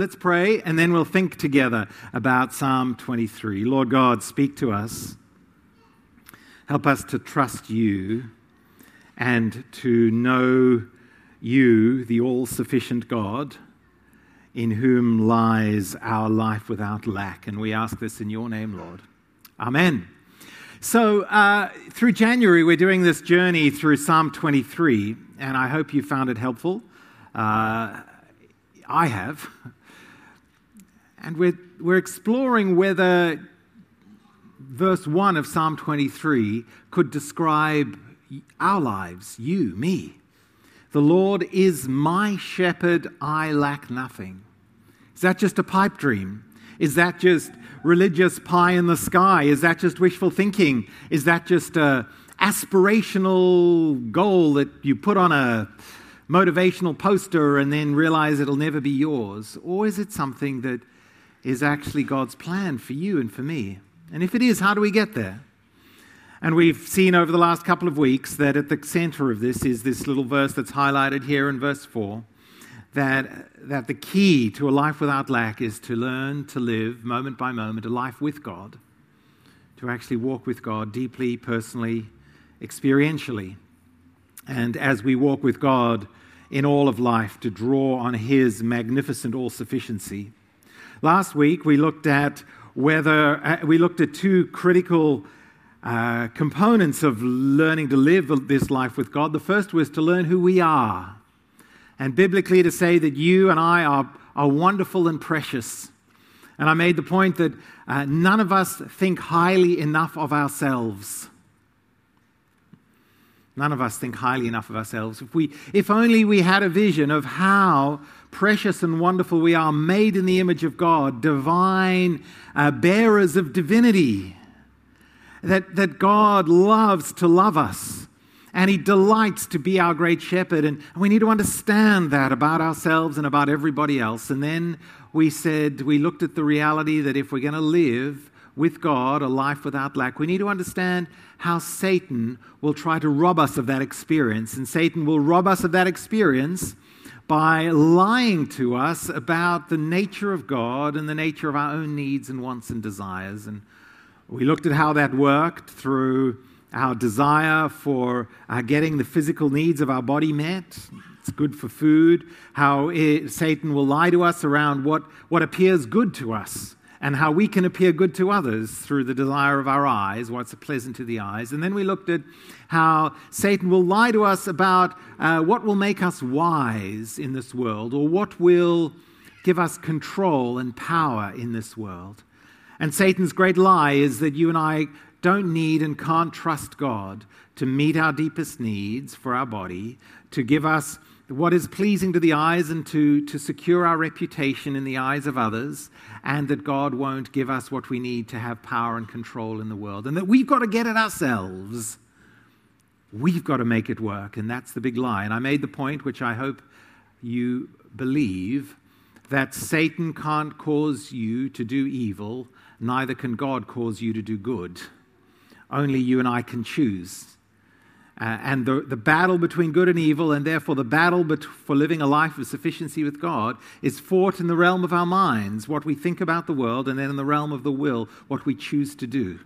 Let's pray and then we'll think together about Psalm 23. Lord God, speak to us. Help us to trust you and to know you, the all sufficient God, in whom lies our life without lack. And we ask this in your name, Lord. Amen. So, uh, through January, we're doing this journey through Psalm 23, and I hope you found it helpful. Uh, I have. And we're, we're exploring whether verse 1 of Psalm 23 could describe our lives, you, me. The Lord is my shepherd, I lack nothing. Is that just a pipe dream? Is that just religious pie in the sky? Is that just wishful thinking? Is that just a aspirational goal that you put on a motivational poster and then realize it'll never be yours? Or is it something that is actually God's plan for you and for me? And if it is, how do we get there? And we've seen over the last couple of weeks that at the center of this is this little verse that's highlighted here in verse 4 that, that the key to a life without lack is to learn to live moment by moment a life with God, to actually walk with God deeply, personally, experientially. And as we walk with God in all of life, to draw on His magnificent all sufficiency Last week we looked at whether uh, we looked at two critical uh, components of learning to live this life with God. The first was to learn who we are, and biblically to say that you and I are, are wonderful and precious. And I made the point that uh, none of us think highly enough of ourselves. None of us think highly enough of ourselves. If, we, if only we had a vision of how precious and wonderful we are, made in the image of God, divine uh, bearers of divinity. That, that God loves to love us and He delights to be our great shepherd. And we need to understand that about ourselves and about everybody else. And then we said, we looked at the reality that if we're going to live with God, a life without lack, we need to understand how Satan will try to rob us of that experience. And Satan will rob us of that experience by lying to us about the nature of God and the nature of our own needs and wants and desires. And we looked at how that worked through our desire for uh, getting the physical needs of our body met. It's good for food. How it, Satan will lie to us around what, what appears good to us and how we can appear good to others through the desire of our eyes, what's pleasant to the eyes. And then we looked at how Satan will lie to us about uh, what will make us wise in this world or what will give us control and power in this world. And Satan's great lie is that you and I don't need and can't trust God to meet our deepest needs for our body, to give us what is pleasing to the eyes and to, to secure our reputation in the eyes of others, and that God won't give us what we need to have power and control in the world, and that we've got to get it ourselves. We've got to make it work, and that's the big lie. And I made the point, which I hope you believe, that Satan can't cause you to do evil, neither can God cause you to do good. Only you and I can choose. Uh, and the, the battle between good and evil, and therefore the battle bet- for living a life of sufficiency with God, is fought in the realm of our minds, what we think about the world, and then in the realm of the will, what we choose to do.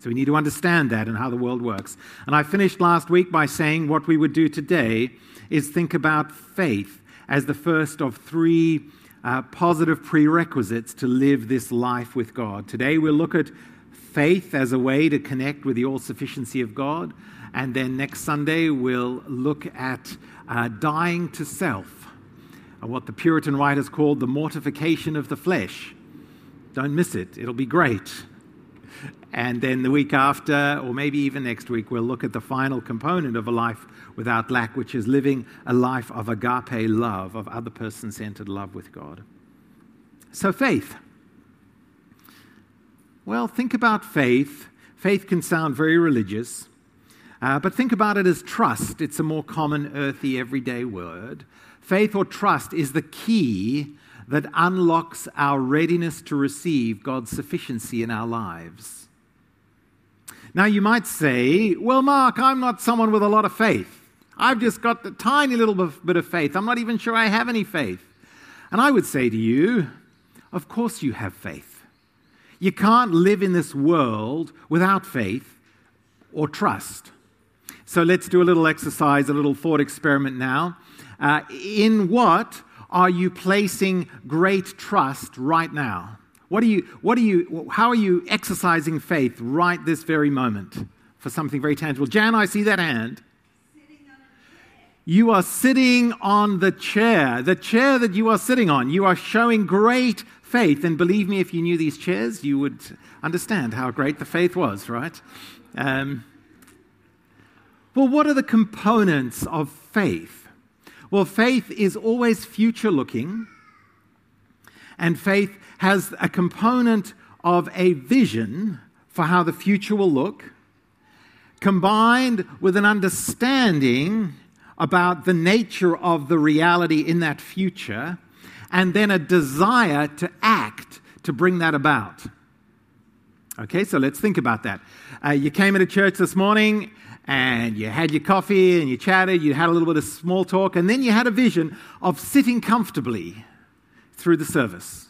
So we need to understand that and how the world works. And I finished last week by saying what we would do today is think about faith as the first of three uh, positive prerequisites to live this life with God. Today we'll look at faith as a way to connect with the all sufficiency of God. And then next Sunday, we'll look at uh, dying to self, uh, what the Puritan writers called the mortification of the flesh. Don't miss it, it'll be great. And then the week after, or maybe even next week, we'll look at the final component of a life without lack, which is living a life of agape love, of other person centered love with God. So, faith. Well, think about faith. Faith can sound very religious. Uh, but think about it as trust. It's a more common, earthy, everyday word. Faith or trust is the key that unlocks our readiness to receive God's sufficiency in our lives. Now, you might say, well, Mark, I'm not someone with a lot of faith. I've just got a tiny little bit of faith. I'm not even sure I have any faith. And I would say to you, of course you have faith. You can't live in this world without faith or trust. So let's do a little exercise, a little thought experiment now. Uh, in what are you placing great trust right now? What are you, what are you, how are you exercising faith right this very moment for something very tangible? Jan, I see that hand. You are sitting on the chair, the chair that you are sitting on. You are showing great faith. And believe me, if you knew these chairs, you would understand how great the faith was, right? Um, well, what are the components of faith? Well, faith is always future looking, and faith has a component of a vision for how the future will look, combined with an understanding about the nature of the reality in that future, and then a desire to act to bring that about. Okay, so let's think about that. Uh, you came into church this morning and you had your coffee and you chatted, you had a little bit of small talk, and then you had a vision of sitting comfortably through the service.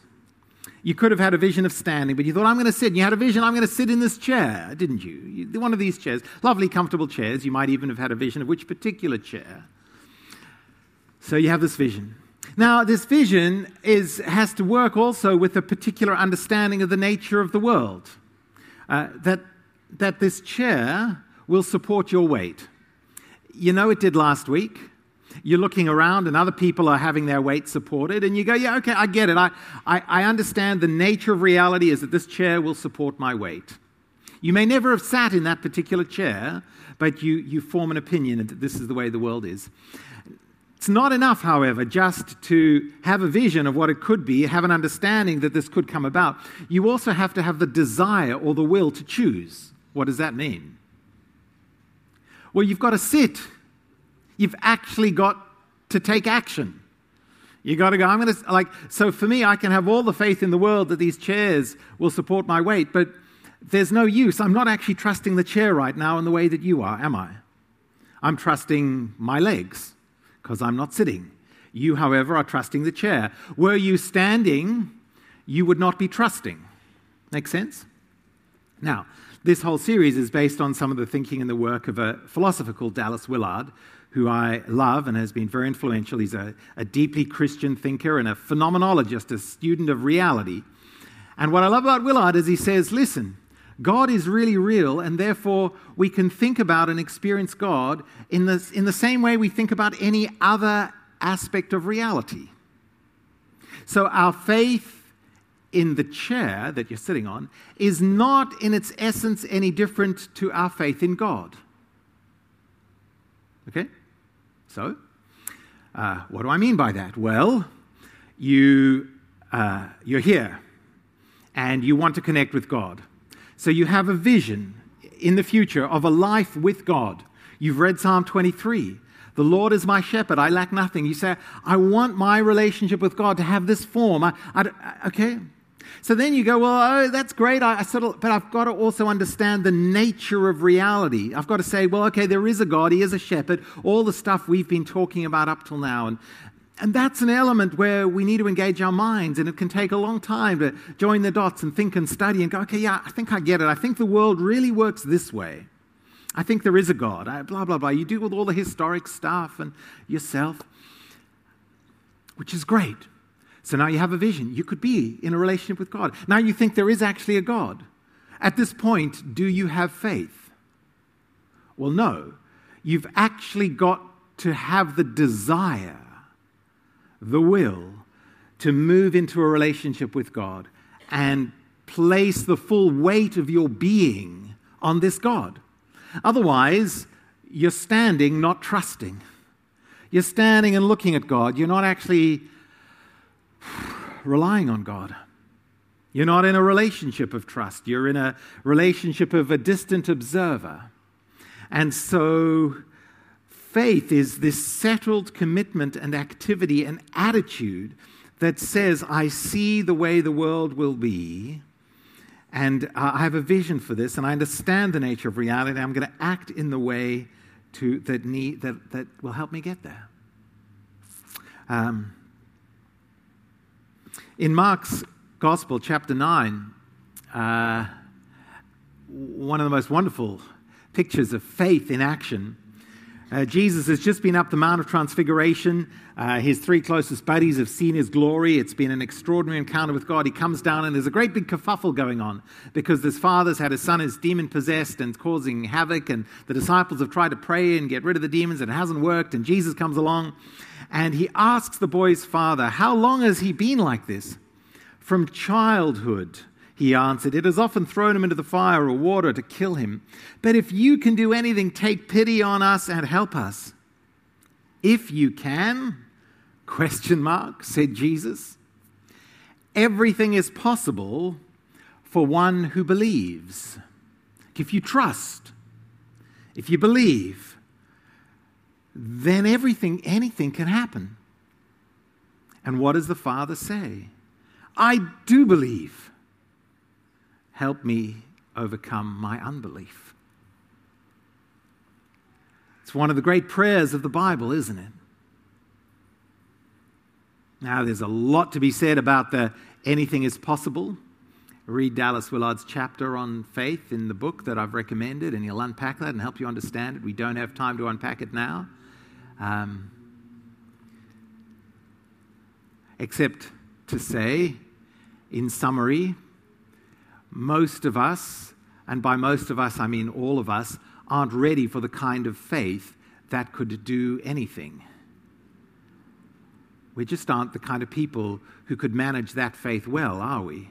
You could have had a vision of standing, but you thought, I'm going to sit. And you had a vision, I'm going to sit in this chair, didn't you? One of these chairs. Lovely, comfortable chairs. You might even have had a vision of which particular chair. So you have this vision. Now, this vision is, has to work also with a particular understanding of the nature of the world. Uh, that, that this chair will support your weight. You know, it did last week you're looking around and other people are having their weight supported, and you go, Yeah, okay, I get it. I, I, I understand the nature of reality is that this chair will support my weight. You may never have sat in that particular chair, but you, you form an opinion that this is the way the world is. It's not enough, however, just to have a vision of what it could be, have an understanding that this could come about. You also have to have the desire or the will to choose. What does that mean? Well, you've got to sit You've actually got to take action. You got to go, I'm going to, like, so for me, I can have all the faith in the world that these chairs will support my weight, but there's no use. I'm not actually trusting the chair right now in the way that you are, am I? I'm trusting my legs because I'm not sitting. You, however, are trusting the chair. Were you standing, you would not be trusting. Make sense? Now, this whole series is based on some of the thinking and the work of a philosopher called Dallas Willard, who I love and has been very influential. He's a, a deeply Christian thinker and a phenomenologist, a student of reality. And what I love about Willard is he says, listen, God is really real, and therefore we can think about and experience God in the, in the same way we think about any other aspect of reality. So our faith in the chair that you're sitting on is not in its essence any different to our faith in God. Okay? So, uh, what do I mean by that? Well, you, uh, you're here and you want to connect with God. So you have a vision in the future of a life with God. You've read Psalm 23. The Lord is my shepherd, I lack nothing. You say, I want my relationship with God to have this form. I, I, okay, so then you go, well, oh, that's great. I, I but I've got to also understand the nature of reality. I've got to say, well, okay, there is a God. He is a shepherd. All the stuff we've been talking about up till now. And, and that's an element where we need to engage our minds, and it can take a long time to join the dots and think and study and go, okay, yeah, I think I get it. I think the world really works this way. I think there is a God. I, blah, blah, blah. You deal with all the historic stuff and yourself, which is great. So now you have a vision. You could be in a relationship with God. Now you think there is actually a God. At this point, do you have faith? Well, no. You've actually got to have the desire, the will, to move into a relationship with God and place the full weight of your being on this God. Otherwise, you're standing, not trusting. You're standing and looking at God. You're not actually relying on God. You're not in a relationship of trust, you're in a relationship of a distant observer. And so, faith is this settled commitment and activity and attitude that says, I see the way the world will be, and I have a vision for this, and I understand the nature of reality. I'm going to act in the way to, that, need, that, that will help me get there. Um, In Mark's Gospel, chapter 9, uh, one of the most wonderful pictures of faith in action. Uh, Jesus has just been up the Mount of Transfiguration. Uh, his three closest buddies have seen his glory. It's been an extraordinary encounter with God. He comes down, and there's a great big kerfuffle going on because this father's had his son is demon possessed and causing havoc, and the disciples have tried to pray and get rid of the demons, and it hasn't worked. And Jesus comes along, and he asks the boy's father, How long has he been like this? From childhood. He answered, It has often thrown him into the fire or water to kill him. But if you can do anything, take pity on us and help us. If you can, question mark, said Jesus. Everything is possible for one who believes. If you trust, if you believe, then everything, anything can happen. And what does the Father say? I do believe. Help me overcome my unbelief. It's one of the great prayers of the Bible, isn't it? Now, there's a lot to be said about the anything is possible. Read Dallas Willard's chapter on faith in the book that I've recommended, and he'll unpack that and help you understand it. We don't have time to unpack it now. Um, except to say, in summary, most of us, and by most of us I mean all of us, aren't ready for the kind of faith that could do anything. We just aren't the kind of people who could manage that faith well, are we?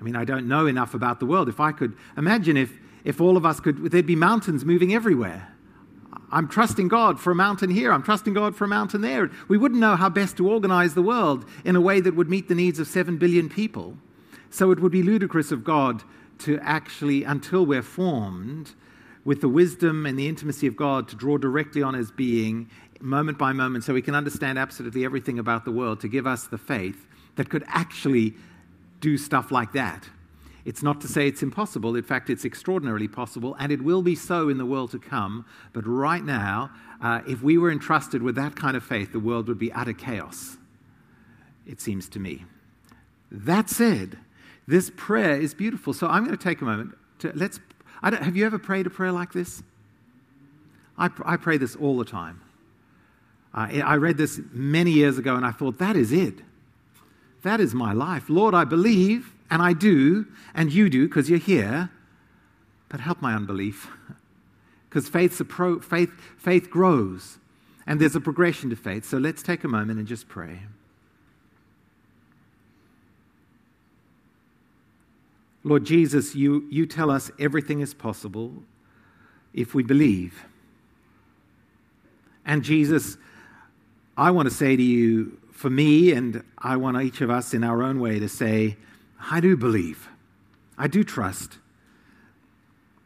I mean, I don't know enough about the world. If I could imagine if, if all of us could, there'd be mountains moving everywhere. I'm trusting God for a mountain here. I'm trusting God for a mountain there. We wouldn't know how best to organize the world in a way that would meet the needs of 7 billion people. So it would be ludicrous of God to actually, until we're formed with the wisdom and the intimacy of God, to draw directly on His being moment by moment so we can understand absolutely everything about the world, to give us the faith that could actually do stuff like that. It's not to say it's impossible. In fact, it's extraordinarily possible, and it will be so in the world to come. But right now, uh, if we were entrusted with that kind of faith, the world would be utter chaos, it seems to me. That said, this prayer is beautiful. So I'm going to take a moment to let's. have you ever prayed a prayer like this? I, I pray this all the time. Uh, I read this many years ago and I thought, that is it. That is my life. Lord, I believe and I do, and you do because you're here, but help my unbelief. Because pro, faith, faith grows, and there's a progression to faith. So let's take a moment and just pray. Lord Jesus, you, you tell us everything is possible if we believe. And Jesus, I want to say to you, for me, and I want each of us in our own way to say, I do believe. I do trust.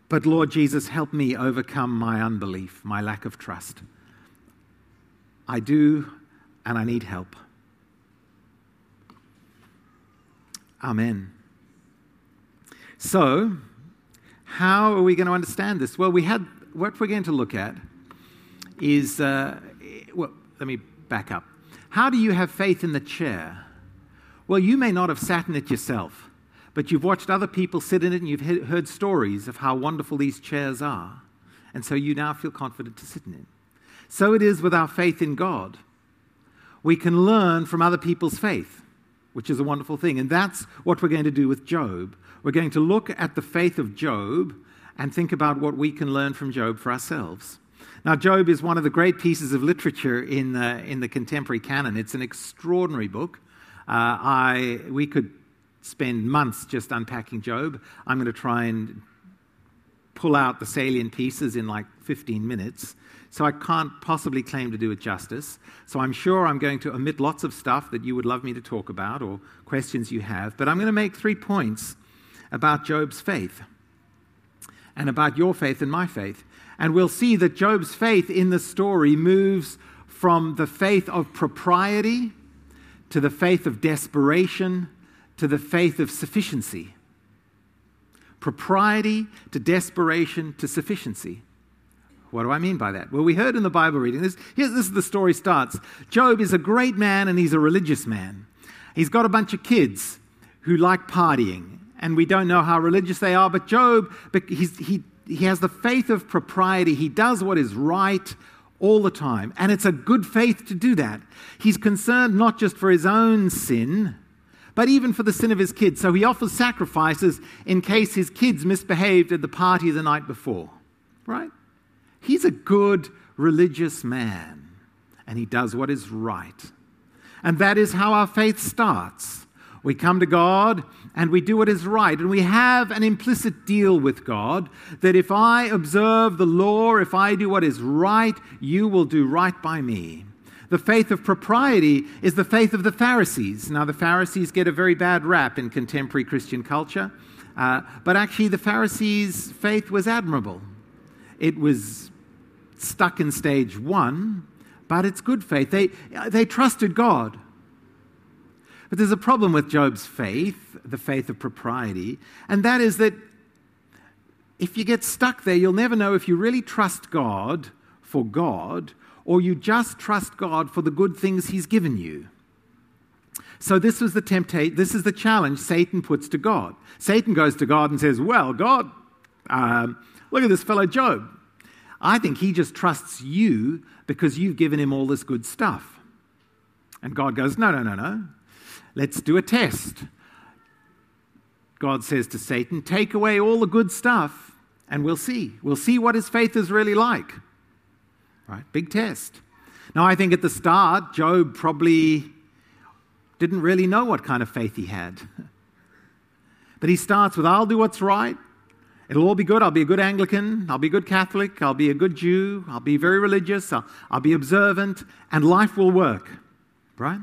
But Lord Jesus, help me overcome my unbelief, my lack of trust. I do, and I need help. Amen. So, how are we going to understand this? Well, we had what we're going to look at is uh, well, let me back up. How do you have faith in the chair? Well, you may not have sat in it yourself, but you've watched other people sit in it and you've heard stories of how wonderful these chairs are. And so you now feel confident to sit in it. So it is with our faith in God. We can learn from other people's faith, which is a wonderful thing. And that's what we're going to do with Job. We're going to look at the faith of Job and think about what we can learn from Job for ourselves. Now, Job is one of the great pieces of literature in the, in the contemporary canon. It's an extraordinary book. Uh, I, we could spend months just unpacking Job. I'm going to try and pull out the salient pieces in like 15 minutes. So I can't possibly claim to do it justice. So I'm sure I'm going to omit lots of stuff that you would love me to talk about or questions you have. But I'm going to make three points about Job's faith and about your faith and my faith. And we'll see that Job's faith in the story moves from the faith of propriety to the faith of desperation, to the faith of sufficiency. Propriety to desperation to sufficiency. What do I mean by that? Well, we heard in the Bible reading this. Here, this is the story starts. Job is a great man and he's a religious man. He's got a bunch of kids who like partying, and we don't know how religious they are, but Job, he, he has the faith of propriety. He does what is right all the time, and it's a good faith to do that. He's concerned not just for his own sin, but even for the sin of his kids. So he offers sacrifices in case his kids misbehaved at the party the night before, right? He's a good religious man, and he does what is right. And that is how our faith starts. We come to God and we do what is right. And we have an implicit deal with God that if I observe the law, if I do what is right, you will do right by me. The faith of propriety is the faith of the Pharisees. Now, the Pharisees get a very bad rap in contemporary Christian culture, uh, but actually, the Pharisees' faith was admirable. It was stuck in stage one, but it's good faith. They, they trusted God. But there's a problem with Job's faith, the faith of propriety, and that is that if you get stuck there, you'll never know if you really trust God for God or you just trust God for the good things He's given you. So this was the temptation. This is the challenge Satan puts to God. Satan goes to God and says, "Well, God, um, look at this fellow Job. I think he just trusts you because you've given him all this good stuff." And God goes, "No, no, no, no. Let's do a test. God says to Satan, Take away all the good stuff, and we'll see. We'll see what his faith is really like. Right? Big test. Now, I think at the start, Job probably didn't really know what kind of faith he had. But he starts with, I'll do what's right. It'll all be good. I'll be a good Anglican. I'll be a good Catholic. I'll be a good Jew. I'll be very religious. I'll, I'll be observant, and life will work. Right?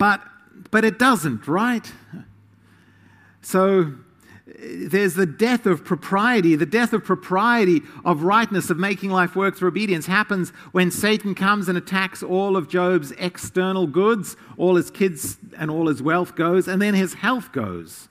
But, but it doesn't, right? So there's the death of propriety. The death of propriety, of rightness, of making life work through obedience happens when Satan comes and attacks all of Job's external goods, all his kids and all his wealth goes, and then his health goes.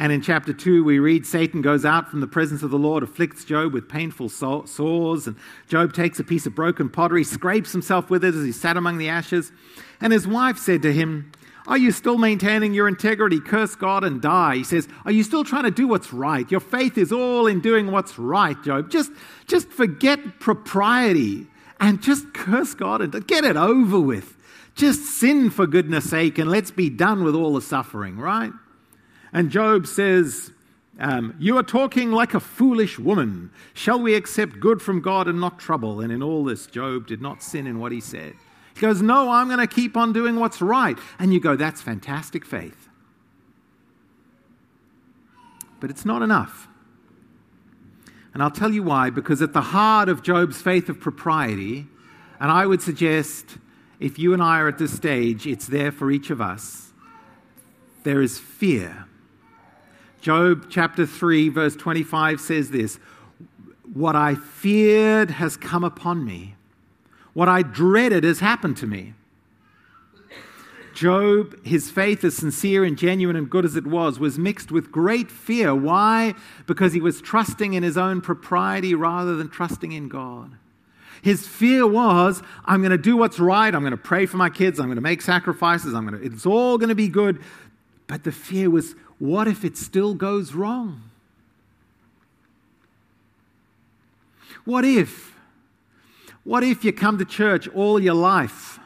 And in chapter 2, we read Satan goes out from the presence of the Lord, afflicts Job with painful sores, and Job takes a piece of broken pottery, scrapes himself with it as he sat among the ashes. And his wife said to him, Are you still maintaining your integrity? Curse God and die. He says, Are you still trying to do what's right? Your faith is all in doing what's right, Job. Just, just forget propriety and just curse God and get it over with. Just sin for goodness sake and let's be done with all the suffering, right? And Job says, um, You are talking like a foolish woman. Shall we accept good from God and not trouble? And in all this, Job did not sin in what he said. He goes, No, I'm going to keep on doing what's right. And you go, That's fantastic faith. But it's not enough. And I'll tell you why. Because at the heart of Job's faith of propriety, and I would suggest if you and I are at this stage, it's there for each of us, there is fear. Job chapter 3, verse 25 says this What I feared has come upon me, what I dreaded has happened to me. Job, his faith, as sincere and genuine and good as it was, was mixed with great fear. Why? Because he was trusting in his own propriety rather than trusting in God. His fear was, I'm going to do what's right. I'm going to pray for my kids. I'm going to make sacrifices. I'm going to, it's all going to be good. But the fear was, what if it still goes wrong? What if? What if you come to church all your life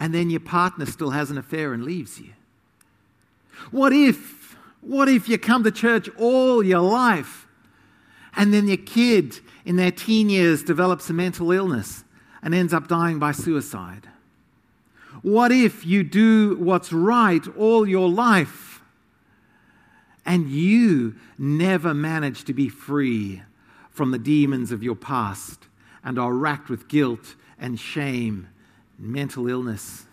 and then your partner still has an affair and leaves you? What if? What if you come to church all your life and then your kid in their teen years develops a mental illness and ends up dying by suicide? What if you do what's right all your life and you never manage to be free from the demons of your past and are racked with guilt and shame, mental illness,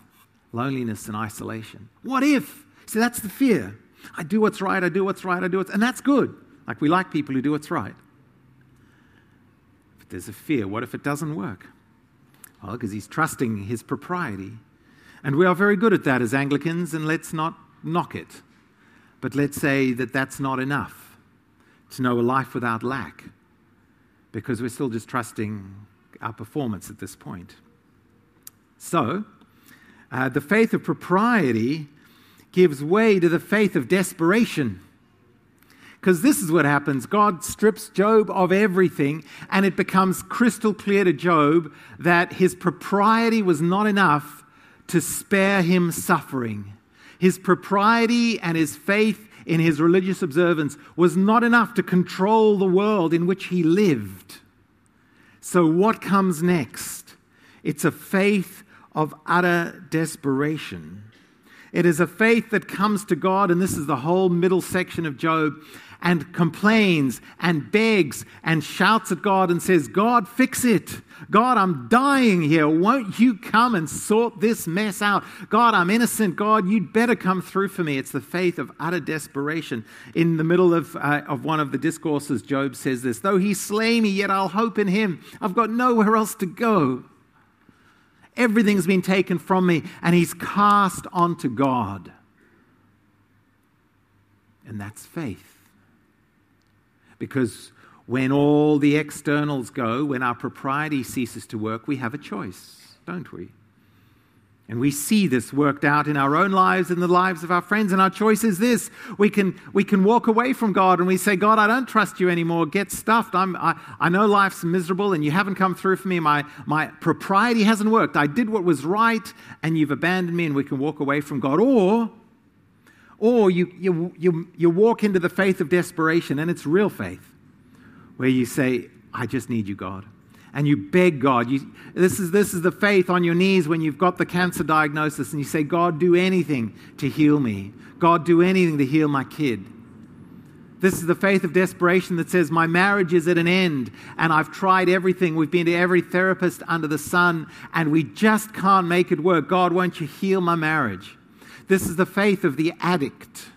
loneliness, and isolation? What if? See, that's the fear. I do what's right, I do what's right, I do what's and that's good. Like we like people who do what's right. But there's a fear. What if it doesn't work? Well, because he's trusting his propriety. And we are very good at that as Anglicans, and let's not knock it. But let's say that that's not enough to know a life without lack, because we're still just trusting our performance at this point. So, uh, the faith of propriety gives way to the faith of desperation. Because this is what happens God strips Job of everything, and it becomes crystal clear to Job that his propriety was not enough to spare him suffering. His propriety and his faith in his religious observance was not enough to control the world in which he lived. So, what comes next? It's a faith of utter desperation. It is a faith that comes to God, and this is the whole middle section of Job, and complains and begs and shouts at God and says, God, fix it. God, I'm dying here. Won't you come and sort this mess out? God, I'm innocent. God, you'd better come through for me. It's the faith of utter desperation. In the middle of, uh, of one of the discourses, Job says this Though he slay me, yet I'll hope in him. I've got nowhere else to go. Everything's been taken from me, and he's cast onto God. And that's faith. Because when all the externals go, when our propriety ceases to work, we have a choice, don't we? And we see this worked out in our own lives and the lives of our friends. And our choice is this we can, we can walk away from God and we say, God, I don't trust you anymore. Get stuffed. I'm, I, I know life's miserable and you haven't come through for me. My, my propriety hasn't worked. I did what was right and you've abandoned me, and we can walk away from God. Or or you, you, you, you walk into the faith of desperation, and it's real faith, where you say, I just need you, God. And you beg God. You, this, is, this is the faith on your knees when you've got the cancer diagnosis, and you say, God, do anything to heal me. God, do anything to heal my kid. This is the faith of desperation that says, My marriage is at an end, and I've tried everything. We've been to every therapist under the sun, and we just can't make it work. God, won't you heal my marriage? This is the faith of the addict.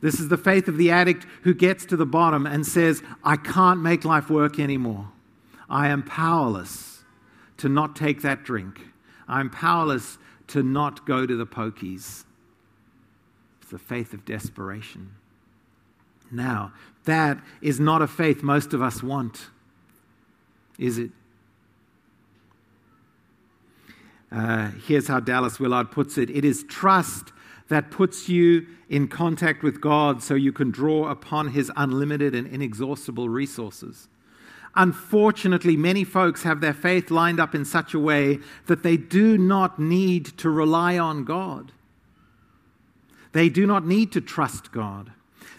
This is the faith of the addict who gets to the bottom and says, I can't make life work anymore. I am powerless to not take that drink. I'm powerless to not go to the pokies. It's the faith of desperation. Now, that is not a faith most of us want, is it? Uh, here's how Dallas Willard puts it it is trust that puts you in contact with God so you can draw upon his unlimited and inexhaustible resources. Unfortunately, many folks have their faith lined up in such a way that they do not need to rely on God. They do not need to trust God.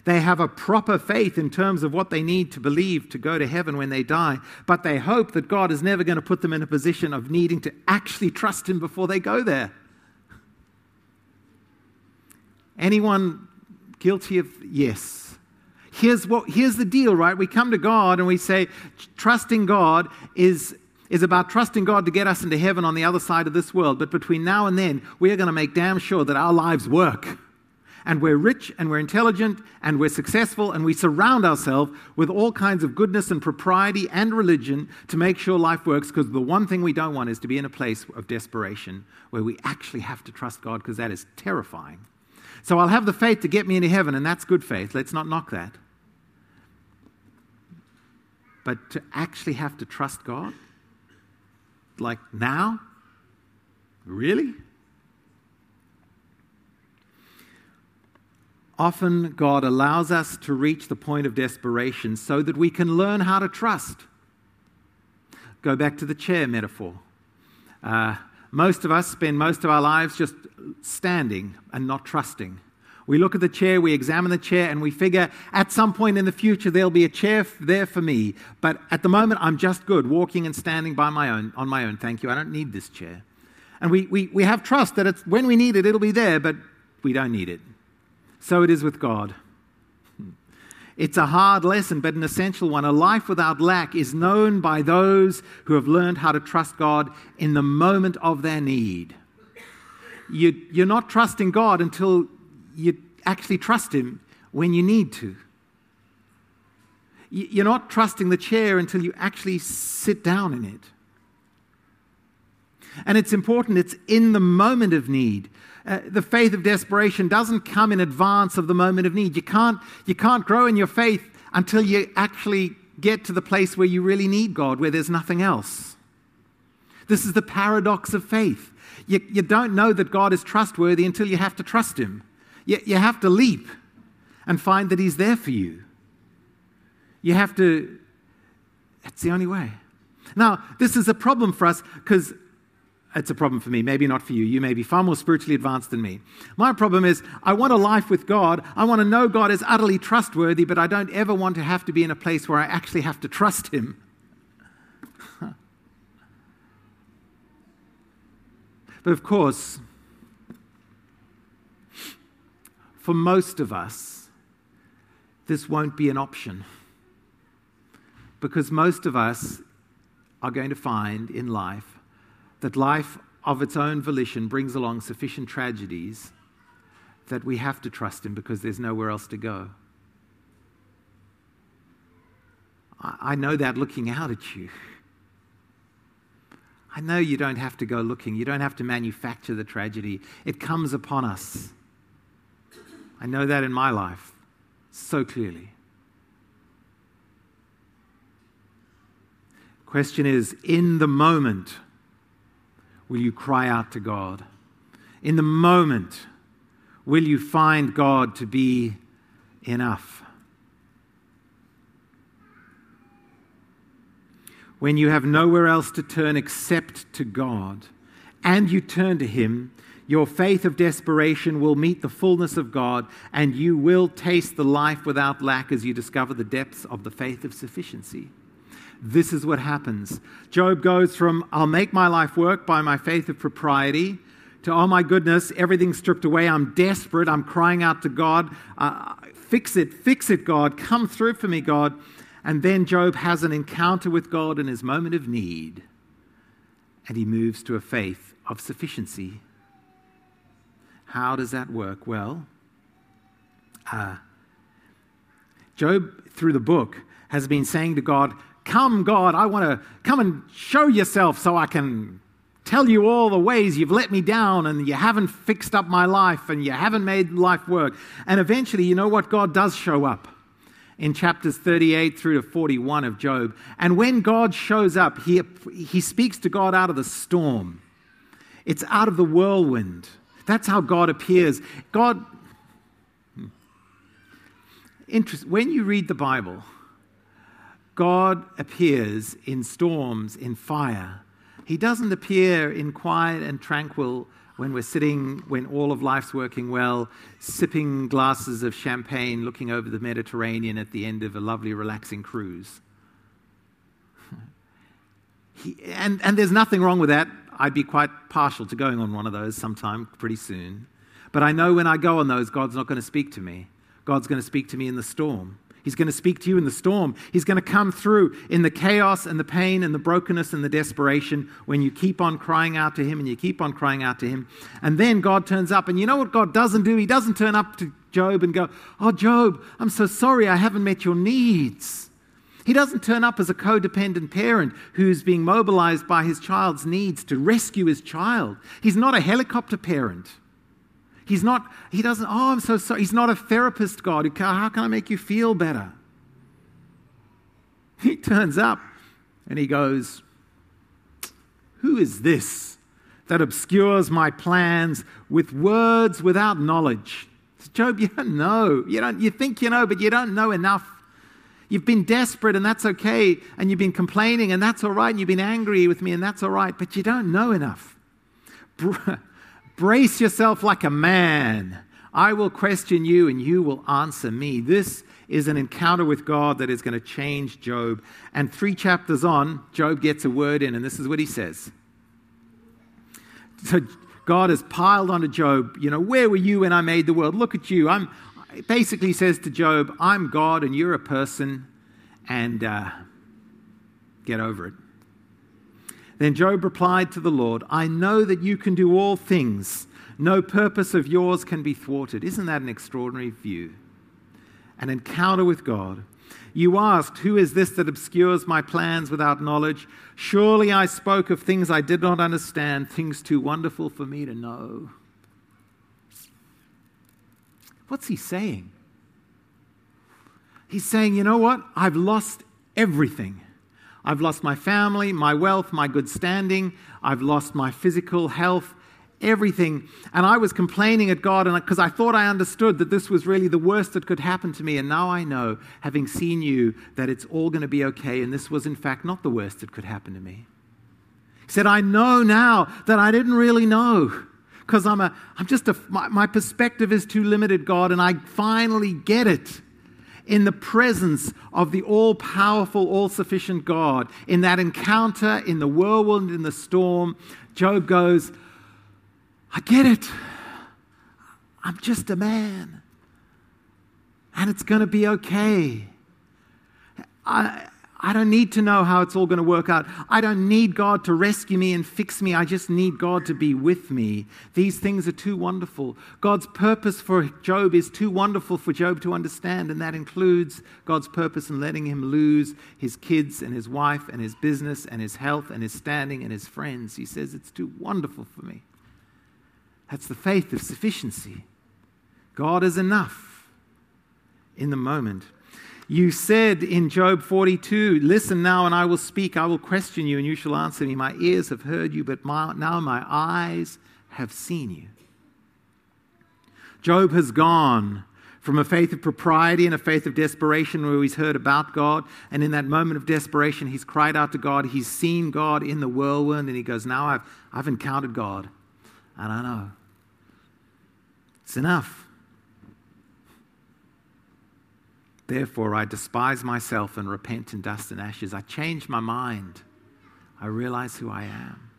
They have a proper faith in terms of what they need to believe to go to heaven when they die, but they hope that God is never going to put them in a position of needing to actually trust Him before they go there. Anyone guilty of yes? Here's, what, here's the deal, right? We come to God and we say, trusting God is, is about trusting God to get us into heaven on the other side of this world. But between now and then, we are going to make damn sure that our lives work and we're rich and we're intelligent and we're successful and we surround ourselves with all kinds of goodness and propriety and religion to make sure life works because the one thing we don't want is to be in a place of desperation where we actually have to trust God because that is terrifying. So I'll have the faith to get me into heaven, and that's good faith. Let's not knock that. But to actually have to trust God, like now? Really? Often, God allows us to reach the point of desperation so that we can learn how to trust. Go back to the chair metaphor. Uh, most of us spend most of our lives just standing and not trusting. We look at the chair, we examine the chair, and we figure at some point in the future there'll be a chair there for me. But at the moment, I'm just good, walking and standing by my own, on my own. Thank you. I don't need this chair. And we, we, we have trust that it's, when we need it, it'll be there, but we don't need it. So it is with God. It's a hard lesson, but an essential one. A life without lack is known by those who have learned how to trust God in the moment of their need. You, you're not trusting God until you actually trust Him when you need to. You're not trusting the chair until you actually sit down in it. And it's important, it's in the moment of need uh, the faith of desperation doesn't come in advance of the moment of need. You can't, you can't grow in your faith until you actually get to the place where you really need God, where there's nothing else. This is the paradox of faith. You, you don't know that God is trustworthy until you have to trust Him. You, you have to leap and find that He's there for you. You have to, it's the only way. Now, this is a problem for us because it's a problem for me, maybe not for you. You may be far more spiritually advanced than me. My problem is, I want a life with God. I want to know God is utterly trustworthy, but I don't ever want to have to be in a place where I actually have to trust Him. but of course, for most of us, this won't be an option. Because most of us are going to find in life that life of its own volition brings along sufficient tragedies that we have to trust Him because there's nowhere else to go. I know that looking out at you. I know you don't have to go looking. You don't have to manufacture the tragedy. It comes upon us. I know that in my life so clearly. Question is in the moment, will you cry out to God? In the moment, will you find God to be enough? When you have nowhere else to turn except to God, and you turn to Him, your faith of desperation will meet the fullness of God, and you will taste the life without lack as you discover the depths of the faith of sufficiency this is what happens. Job goes from, I'll make my life work by my faith of propriety, to, oh my goodness, everything's stripped away. I'm desperate. I'm crying out to God. Uh, fix it, fix it, God. Come through for me, God. And then Job has an encounter with God in his moment of need, and he moves to a faith of sufficiency. How does that work? Well, uh, Job, through the book, has been saying to God, Come, God, I want to come and show yourself so I can tell you all the ways you've let me down and you haven't fixed up my life and you haven't made life work. And eventually, you know what? God does show up in chapters 38 through to 41 of Job. And when God shows up, he, he speaks to God out of the storm, it's out of the whirlwind. That's how God appears. God, hmm. interest, when you read the Bible, God appears in storms, in fire. He doesn't appear in quiet and tranquil when we're sitting, when all of life's working well, sipping glasses of champagne, looking over the Mediterranean at the end of a lovely, relaxing cruise. He, and, and there's nothing wrong with that. I'd be quite partial to going on one of those sometime pretty soon. But I know when I go on those, God's not going to speak to me. God's going to speak to me in the storm. He's going to speak to you in the storm. He's going to come through in the chaos and the pain and the brokenness and the desperation when you keep on crying out to Him and you keep on crying out to Him. And then God turns up. And you know what God doesn't do? He doesn't turn up to Job and go, Oh, Job, I'm so sorry I haven't met your needs. He doesn't turn up as a codependent parent who's being mobilized by his child's needs to rescue his child. He's not a helicopter parent. He's not, he doesn't, oh, I'm so sorry. He's not a therapist, God. How can I make you feel better? He turns up and he goes, Who is this that obscures my plans with words without knowledge? Job, you don't know. You, don't, you think you know, but you don't know enough. You've been desperate, and that's okay. And you've been complaining, and that's all right. And you've been angry with me, and that's all right. But you don't know enough. Brace yourself like a man. I will question you and you will answer me. This is an encounter with God that is going to change Job. And three chapters on, Job gets a word in, and this is what he says. So God has piled onto Job, you know, where were you when I made the world? Look at you. I'm basically says to Job, I'm God and you're a person, and uh, get over it. Then Job replied to the Lord, I know that you can do all things. No purpose of yours can be thwarted. Isn't that an extraordinary view? An encounter with God. You asked, Who is this that obscures my plans without knowledge? Surely I spoke of things I did not understand, things too wonderful for me to know. What's he saying? He's saying, You know what? I've lost everything. I've lost my family, my wealth, my good standing. I've lost my physical health. everything. And I was complaining at God because I thought I understood that this was really the worst that could happen to me. And now I know, having seen you, that it's all going to be okay. And this was, in fact, not the worst that could happen to me. He said, I know now that I didn't really know because I'm, a, I'm just a, my, my perspective is too limited, God, and I finally get it in the presence of the all powerful, all sufficient God. In that encounter, in the whirlwind, in the storm, Job goes, I get it. I'm just a man. And it's going to be okay. I, I don't need to know how it's all going to work out. I don't need God to rescue me and fix me. I just need God to be with me. These things are too wonderful. God's purpose for Job is too wonderful for Job to understand, and that includes God's purpose in letting him lose his kids and his wife and his business and his health and his standing and his friends. He says, It's too wonderful for me. That's the faith of sufficiency. God is enough in the moment. You said in Job 42, Listen now, and I will speak. I will question you, and you shall answer me. My ears have heard you, but my, now my eyes have seen you. Job has gone from a faith of propriety and a faith of desperation where he's heard about God. And in that moment of desperation, he's cried out to God. He's seen God in the whirlwind, and he goes, Now I've, I've encountered God. And I know. It's enough. Therefore, I despise myself and repent in dust and ashes. I change my mind. I realize who I am.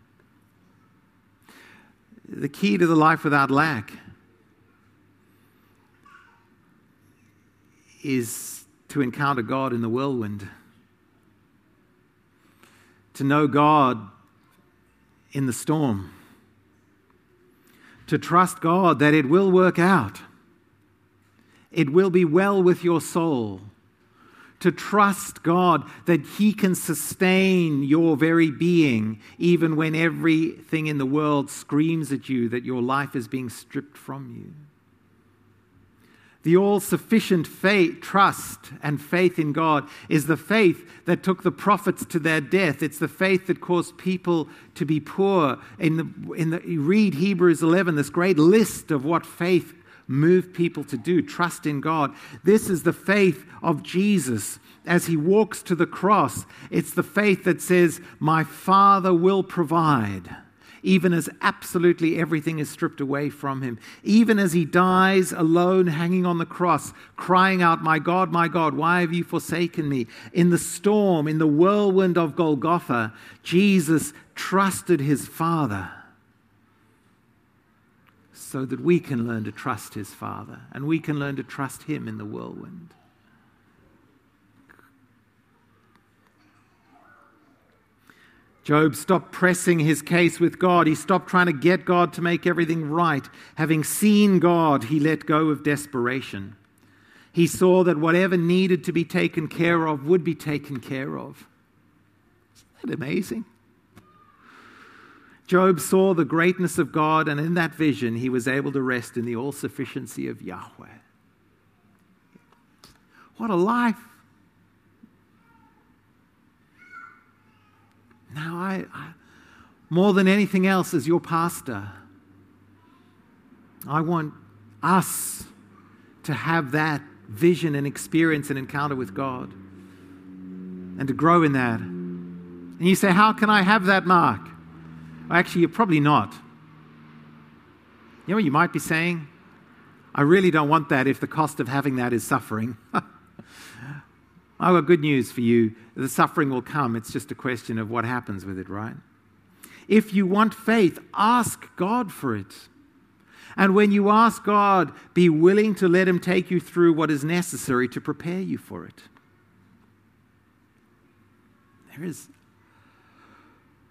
The key to the life without lack is to encounter God in the whirlwind, to know God in the storm, to trust God that it will work out it will be well with your soul. To trust God that He can sustain your very being, even when everything in the world screams at you that your life is being stripped from you. The all sufficient faith, trust and faith in God is the faith that took the prophets to their death. It's the faith that caused people to be poor. In the, in the, read Hebrews 11, this great list of what faith move people to do. Trust in God. This is the faith of Jesus as he walks to the cross. It's the faith that says, My Father will provide. Even as absolutely everything is stripped away from him. Even as he dies alone, hanging on the cross, crying out, My God, my God, why have you forsaken me? In the storm, in the whirlwind of Golgotha, Jesus trusted his Father so that we can learn to trust his Father and we can learn to trust him in the whirlwind. Job stopped pressing his case with God. He stopped trying to get God to make everything right. Having seen God, he let go of desperation. He saw that whatever needed to be taken care of would be taken care of. Isn't that amazing? Job saw the greatness of God, and in that vision, he was able to rest in the all sufficiency of Yahweh. What a life! Now, I, I, more than anything else, as your pastor, I want us to have that vision and experience and encounter with God and to grow in that. And you say, How can I have that, Mark? Actually, you're probably not. You know what you might be saying? I really don't want that if the cost of having that is suffering. I've got good news for you. The suffering will come. It's just a question of what happens with it, right? If you want faith, ask God for it. And when you ask God, be willing to let Him take you through what is necessary to prepare you for it. There is.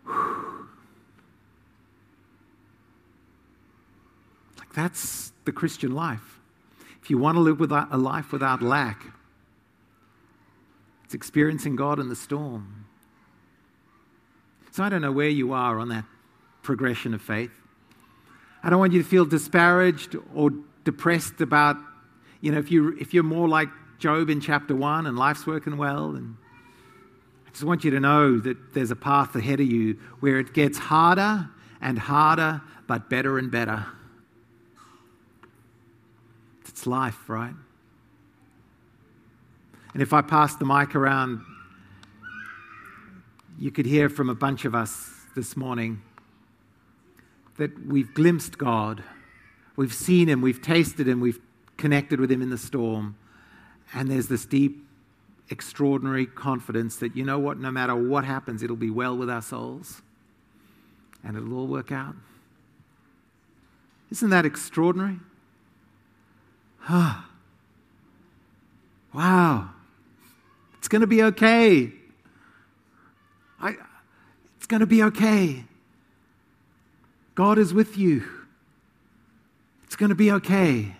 Whew, That's the Christian life. If you want to live without, a life without lack, it's experiencing God in the storm. So I don't know where you are on that progression of faith. I don't want you to feel disparaged or depressed about, you know, if, you, if you're more like Job in chapter 1 and life's working well. And I just want you to know that there's a path ahead of you where it gets harder and harder, but better and better. It's life, right? And if I pass the mic around, you could hear from a bunch of us this morning that we've glimpsed God. We've seen Him, we've tasted Him, we've connected with Him in the storm. And there's this deep, extraordinary confidence that, you know what, no matter what happens, it'll be well with our souls and it'll all work out. Isn't that extraordinary? Ah. wow. It's going to be okay. I, it's going to be okay. God is with you. It's going to be okay.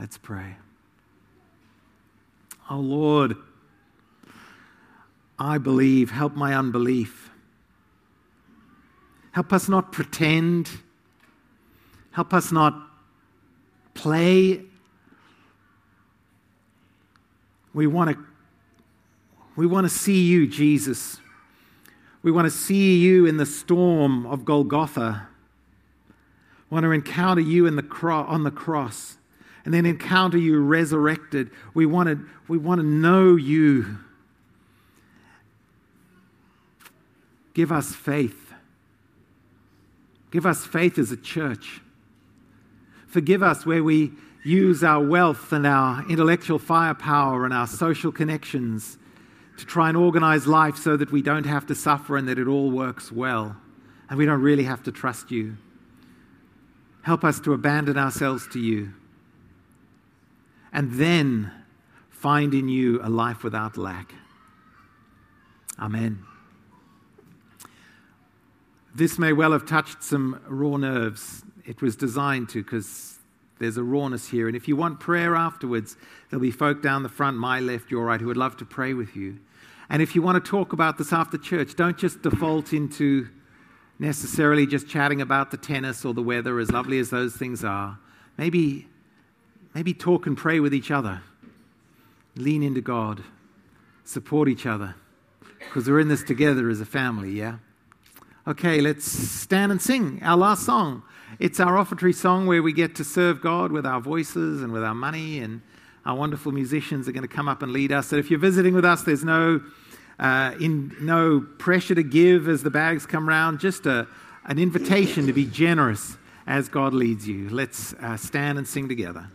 Let's pray. Oh Lord, I believe. Help my unbelief. Help us not pretend. Help us not play we want to we want to see you, Jesus. We want to see you in the storm of Golgotha. We want to encounter you in the cro- on the cross and then encounter you resurrected. We want to, we want to know you. Give us faith. Give us faith as a church. Forgive us where we use our wealth and our intellectual firepower and our social connections to try and organize life so that we don't have to suffer and that it all works well and we don't really have to trust you. Help us to abandon ourselves to you and then find in you a life without lack. Amen. This may well have touched some raw nerves. It was designed to because there's a rawness here. And if you want prayer afterwards, there'll be folk down the front, my left, your right, who would love to pray with you. And if you want to talk about this after church, don't just default into necessarily just chatting about the tennis or the weather, as lovely as those things are. Maybe, maybe talk and pray with each other. Lean into God. Support each other. Because we're in this together as a family, yeah? Okay, let's stand and sing our last song. It's our offertory song where we get to serve God with our voices and with our money, and our wonderful musicians are going to come up and lead us. So if you're visiting with us, there's no, uh, in, no pressure to give as the bags come round, just a, an invitation to be generous as God leads you. Let's uh, stand and sing together.